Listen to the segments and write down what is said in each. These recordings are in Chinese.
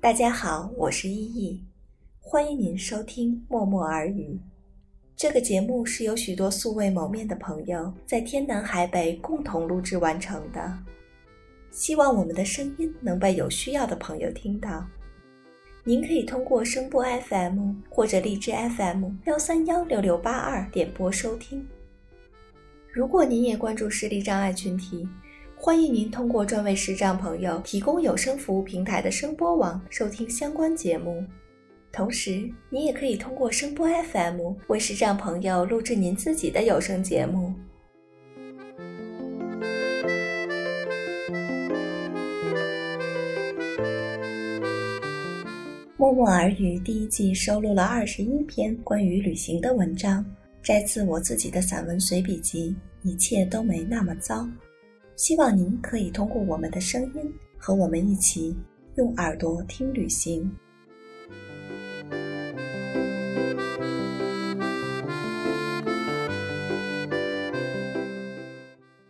大家好，我是依依，欢迎您收听《默默耳语》。这个节目是由许多素未谋面的朋友在天南海北共同录制完成的，希望我们的声音能被有需要的朋友听到。您可以通过声波 FM 或者荔枝 FM 幺三幺六六八二点播收听。如果您也关注视力障碍群体，欢迎您通过专为视障朋友提供有声服务平台的声波网收听相关节目。同时，您也可以通过声波 FM 为视障朋友录制您自己的有声节目。默默耳语第一季收录了二十一篇关于旅行的文章，摘自我自己的散文随笔集《一切都没那么糟》。希望您可以通过我们的声音，和我们一起用耳朵听旅行。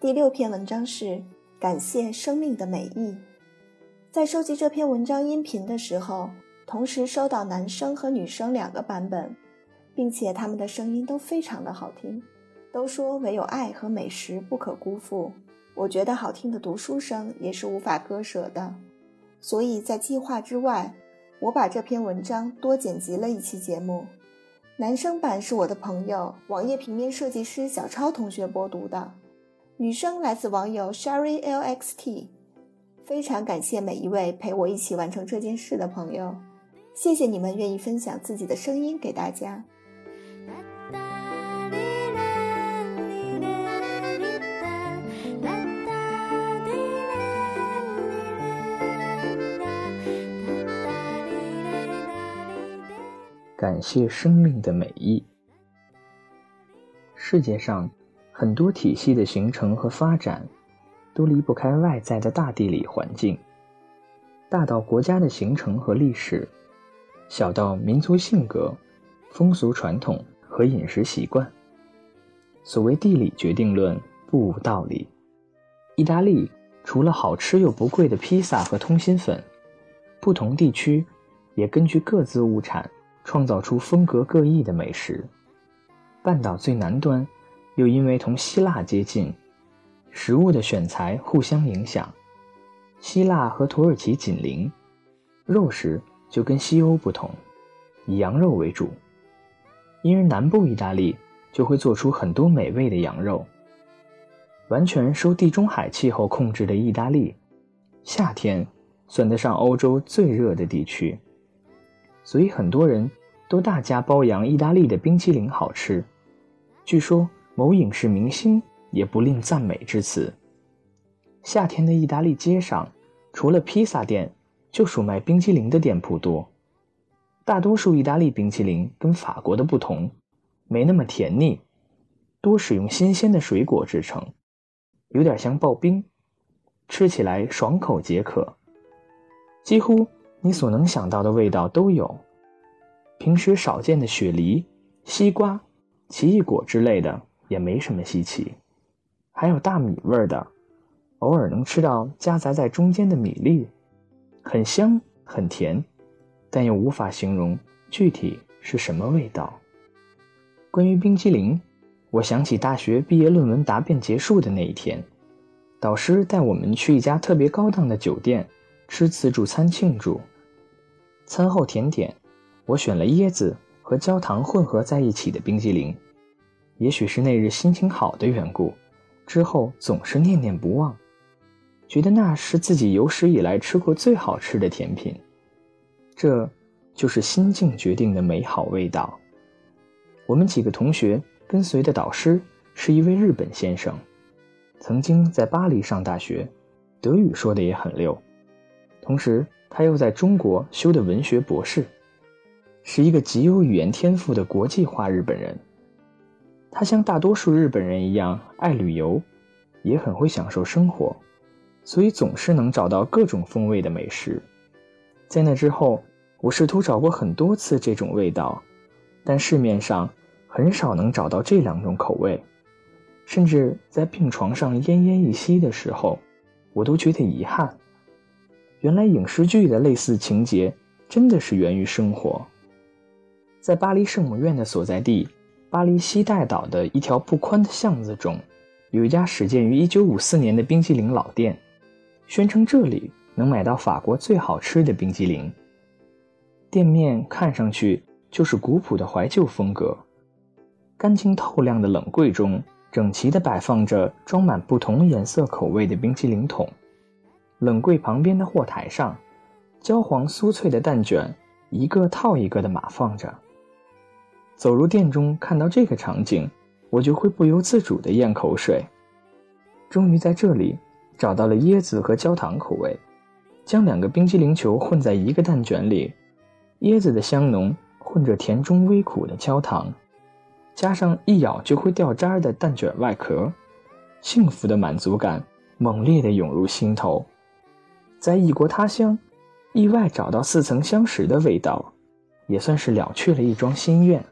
第六篇文章是感谢生命的美意。在收集这篇文章音频的时候，同时收到男生和女生两个版本，并且他们的声音都非常的好听，都说唯有爱和美食不可辜负。我觉得好听的读书声也是无法割舍的，所以在计划之外，我把这篇文章多剪辑了一期节目。男生版是我的朋友网页平面设计师小超同学播读的，女生来自网友 Sherry LXT。非常感谢每一位陪我一起完成这件事的朋友，谢谢你们愿意分享自己的声音给大家。感谢生命的美意。世界上很多体系的形成和发展，都离不开外在的大地理环境。大到国家的形成和历史，小到民族性格、风俗传统和饮食习惯。所谓地理决定论不无道理。意大利除了好吃又不贵的披萨和通心粉，不同地区也根据各自物产。创造出风格各异的美食。半岛最南端，又因为同希腊接近，食物的选材互相影响。希腊和土耳其紧邻，肉食就跟西欧不同，以羊肉为主。因而南部意大利就会做出很多美味的羊肉。完全受地中海气候控制的意大利，夏天算得上欧洲最热的地区。所以很多人都大加褒扬意大利的冰淇淋好吃，据说某影视明星也不吝赞美之词。夏天的意大利街上，除了披萨店，就属卖冰淇淋的店铺多。大多数意大利冰淇淋跟法国的不同，没那么甜腻，多使用新鲜的水果制成，有点像刨冰，吃起来爽口解渴，几乎。你所能想到的味道都有，平时少见的雪梨、西瓜、奇异果之类的也没什么稀奇，还有大米味的，偶尔能吃到夹杂在中间的米粒，很香很甜，但又无法形容具体是什么味道。关于冰激凌，我想起大学毕业论文答辩结束的那一天，导师带我们去一家特别高档的酒店。吃自助餐庆祝，餐后甜点，我选了椰子和焦糖混合在一起的冰激凌。也许是那日心情好的缘故，之后总是念念不忘，觉得那是自己有史以来吃过最好吃的甜品。这，就是心境决定的美好味道。我们几个同学跟随的导师是一位日本先生，曾经在巴黎上大学，德语说的也很溜。同时，他又在中国修的文学博士，是一个极有语言天赋的国际化日本人。他像大多数日本人一样爱旅游，也很会享受生活，所以总是能找到各种风味的美食。在那之后，我试图找过很多次这种味道，但市面上很少能找到这两种口味。甚至在病床上奄奄一息的时候，我都觉得遗憾。原来影视剧的类似情节真的是源于生活。在巴黎圣母院的所在地，巴黎西带岛的一条不宽的巷子中，有一家始建于1954年的冰激凌老店，宣称这里能买到法国最好吃的冰激凌。店面看上去就是古朴的怀旧风格，干净透亮的冷柜中。整齐地摆放着装满不同颜色口味的冰淇淋桶，冷柜旁边的货台上，焦黄酥脆的蛋卷一个套一个的码放着。走入店中，看到这个场景，我就会不由自主地咽口水。终于在这里找到了椰子和焦糖口味，将两个冰激凌球混在一个蛋卷里，椰子的香浓混着甜中微苦的焦糖。加上一咬就会掉渣的蛋卷外壳，幸福的满足感猛烈地涌入心头。在异国他乡，意外找到似曾相识的味道，也算是了却了一桩心愿。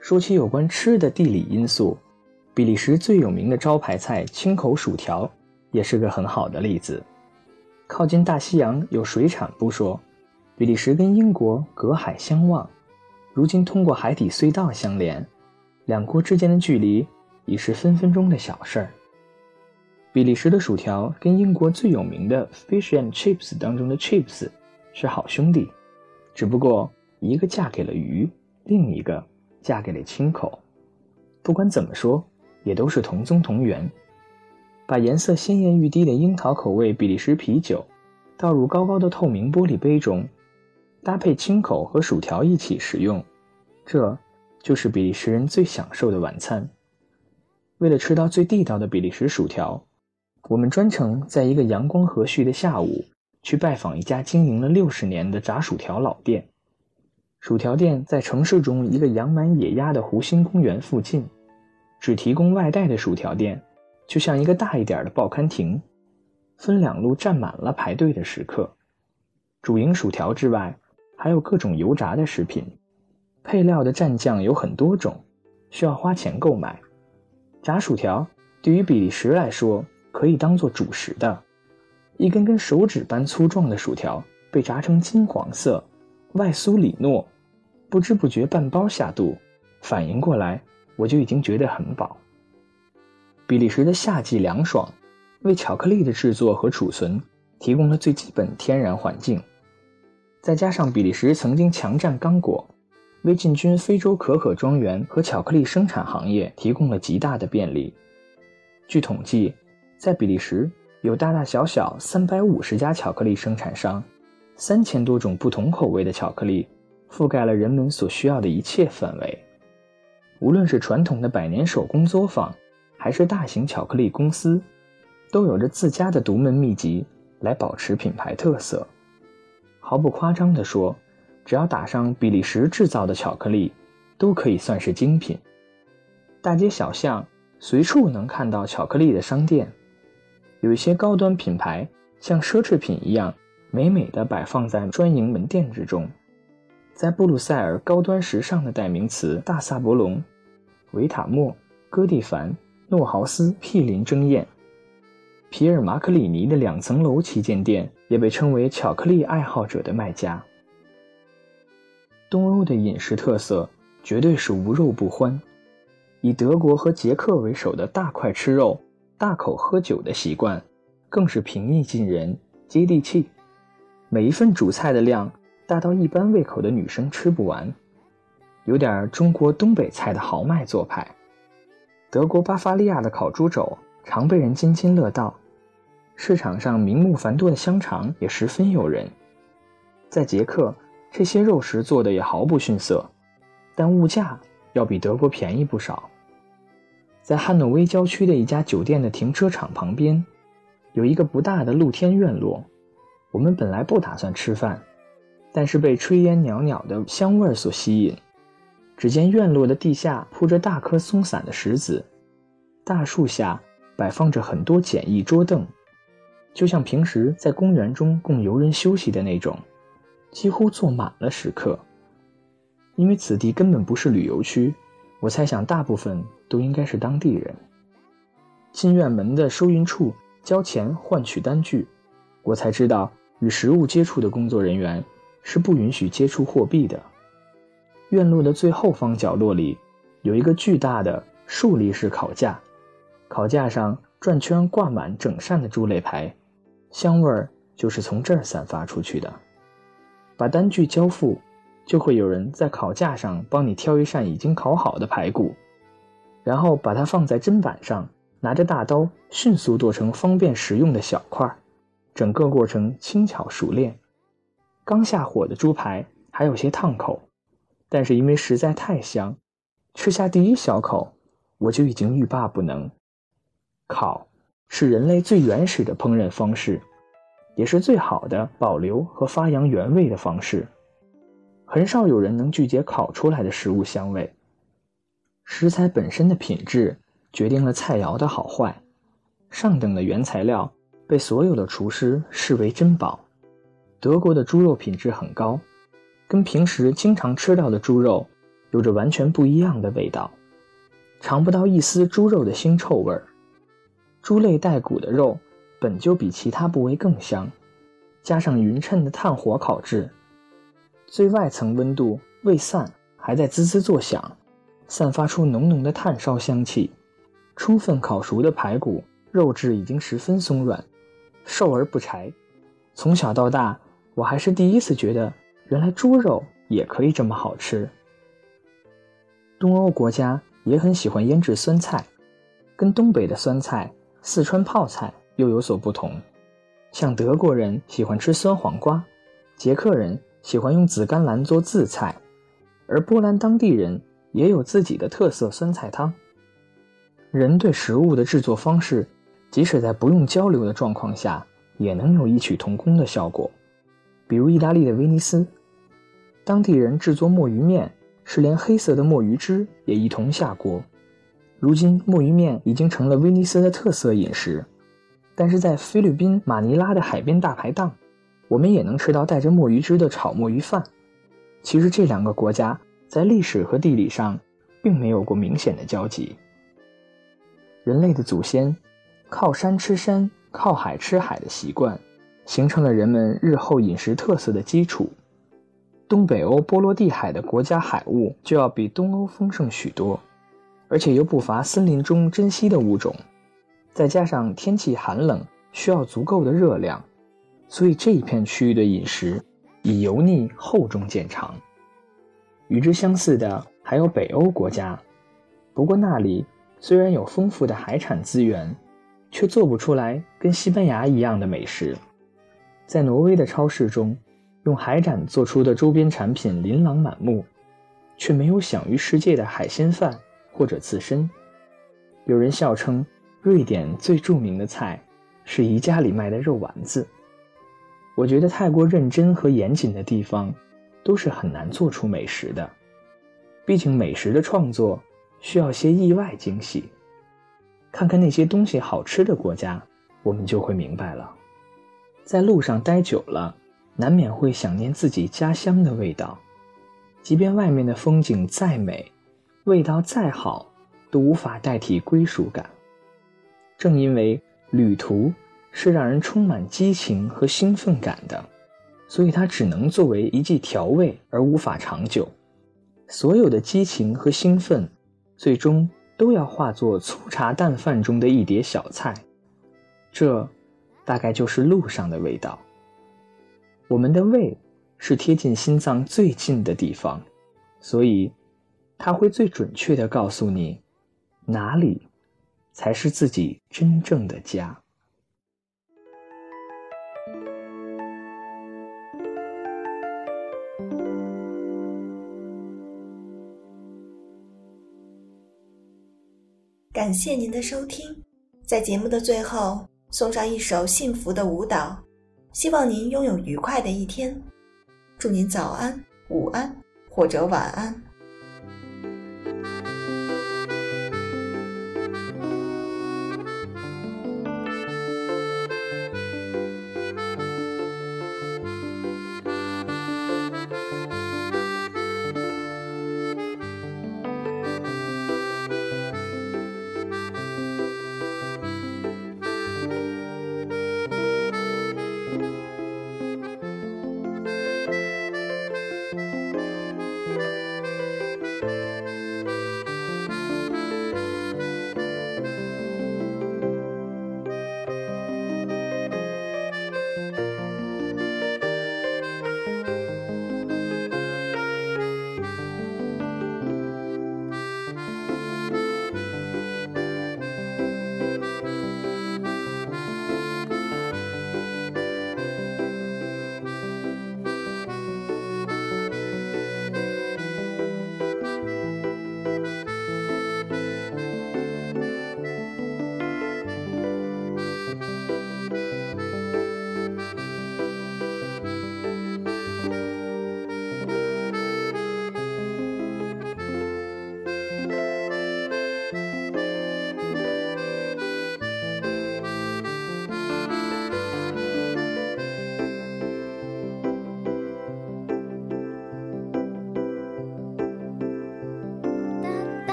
说起有关吃的地理因素，比利时最有名的招牌菜青口薯条也是个很好的例子。靠近大西洋有水产不说，比利时跟英国隔海相望。如今通过海底隧道相连，两国之间的距离已是分分钟的小事儿。比利时的薯条跟英国最有名的 fish and chips 当中的 chips 是好兄弟，只不过一个嫁给了鱼，另一个嫁给了青口。不管怎么说，也都是同宗同源。把颜色鲜艳欲滴的樱桃口味比利时啤酒倒入高高的透明玻璃杯中。搭配青口和薯条一起食用，这就是比利时人最享受的晚餐。为了吃到最地道的比利时薯条，我们专程在一个阳光和煦的下午去拜访一家经营了六十年的炸薯条老店。薯条店在城市中一个养满野鸭的湖心公园附近，只提供外带的薯条店，就像一个大一点的报刊亭，分两路站满了排队的食客。主营薯条之外，还有各种油炸的食品，配料的蘸酱有很多种，需要花钱购买。炸薯条对于比利时来说可以当做主食的，一根根手指般粗壮的薯条被炸成金黄色，外酥里糯，不知不觉半包下肚，反应过来我就已经觉得很饱。比利时的夏季凉爽，为巧克力的制作和储存提供了最基本天然环境。再加上比利时曾经强占刚果，为进军非洲可可庄园和巧克力生产行业提供了极大的便利。据统计，在比利时有大大小小三百五十家巧克力生产商，三千多种不同口味的巧克力覆盖了人们所需要的一切范围。无论是传统的百年手工作坊，还是大型巧克力公司，都有着自家的独门秘籍来保持品牌特色。毫不夸张地说，只要打上比利时制造的巧克力，都可以算是精品。大街小巷随处能看到巧克力的商店，有一些高端品牌像奢侈品一样美美的摆放在专营门店之中。在布鲁塞尔，高端时尚的代名词大萨博龙、维塔莫、戈蒂凡、诺豪斯毗邻争艳。皮尔马克里尼的两层楼旗舰店也被称为巧克力爱好者的卖家。东欧的饮食特色绝对是无肉不欢，以德国和捷克为首的大块吃肉、大口喝酒的习惯，更是平易近人、接地气。每一份主菜的量大到一般胃口的女生吃不完，有点中国东北菜的豪迈做派。德国巴伐利亚的烤猪肘常被人津津乐道。市场上名目繁多的香肠也十分诱人，在捷克，这些肉食做的也毫不逊色，但物价要比德国便宜不少。在汉诺威郊区的一家酒店的停车场旁边，有一个不大的露天院落。我们本来不打算吃饭，但是被炊烟袅袅的香味所吸引。只见院落的地下铺着大颗松散的石子，大树下摆放着很多简易桌凳。就像平时在公园中供游人休息的那种，几乎坐满了食客。因为此地根本不是旅游区，我猜想大部分都应该是当地人。进院门的收银处交钱换取单据，我才知道与食物接触的工作人员是不允许接触货币的。院落的最后方角落里有一个巨大的竖立式烤架，烤架上转圈挂满整扇的猪肋排，香味儿就是从这儿散发出去的。把单据交付，就会有人在烤架上帮你挑一扇已经烤好的排骨，然后把它放在砧板上，拿着大刀迅速剁成方便食用的小块，整个过程轻巧熟练。刚下火的猪排还有些烫口。但是因为实在太香，吃下第一小口，我就已经欲罢不能。烤是人类最原始的烹饪方式，也是最好的保留和发扬原味的方式。很少有人能拒绝烤出来的食物香味。食材本身的品质决定了菜肴的好坏。上等的原材料被所有的厨师视为珍宝。德国的猪肉品质很高。跟平时经常吃到的猪肉有着完全不一样的味道，尝不到一丝猪肉的腥臭味儿。猪肋带骨的肉本就比其他部位更香，加上匀称的炭火烤制，最外层温度未散，还在滋滋作响，散发出浓浓的炭烧香气。充分烤熟的排骨肉质已经十分松软，瘦而不柴。从小到大，我还是第一次觉得。原来猪肉也可以这么好吃。东欧国家也很喜欢腌制酸菜，跟东北的酸菜、四川泡菜又有所不同。像德国人喜欢吃酸黄瓜，捷克人喜欢用紫甘蓝做渍菜，而波兰当地人也有自己的特色酸菜汤。人对食物的制作方式，即使在不用交流的状况下，也能有异曲同工的效果。比如意大利的威尼斯，当地人制作墨鱼面是连黑色的墨鱼汁也一同下锅。如今墨鱼面已经成了威尼斯的特色饮食，但是在菲律宾马尼拉的海边大排档，我们也能吃到带着墨鱼汁的炒墨鱼饭。其实这两个国家在历史和地理上并没有过明显的交集。人类的祖先靠山吃山、靠海吃海的习惯。形成了人们日后饮食特色的基础。东北欧波罗的海的国家海物就要比东欧丰盛许多，而且又不乏森林中珍稀的物种，再加上天气寒冷，需要足够的热量，所以这一片区域的饮食以油腻厚重见长。与之相似的还有北欧国家，不过那里虽然有丰富的海产资源，却做不出来跟西班牙一样的美食。在挪威的超市中，用海胆做出的周边产品琳琅满目，却没有享誉世界的海鲜饭或者刺身。有人笑称，瑞典最著名的菜是宜家里卖的肉丸子。我觉得太过认真和严谨的地方，都是很难做出美食的。毕竟美食的创作需要些意外惊喜。看看那些东西好吃的国家，我们就会明白了。在路上待久了，难免会想念自己家乡的味道。即便外面的风景再美，味道再好，都无法代替归属感。正因为旅途是让人充满激情和兴奋感的，所以它只能作为一剂调味，而无法长久。所有的激情和兴奋，最终都要化作粗茶淡饭中的一碟小菜。这。大概就是路上的味道。我们的胃是贴近心脏最近的地方，所以它会最准确的告诉你哪里才是自己真正的家。感谢您的收听，在节目的最后。送上一首幸福的舞蹈，希望您拥有愉快的一天。祝您早安、午安或者晚安。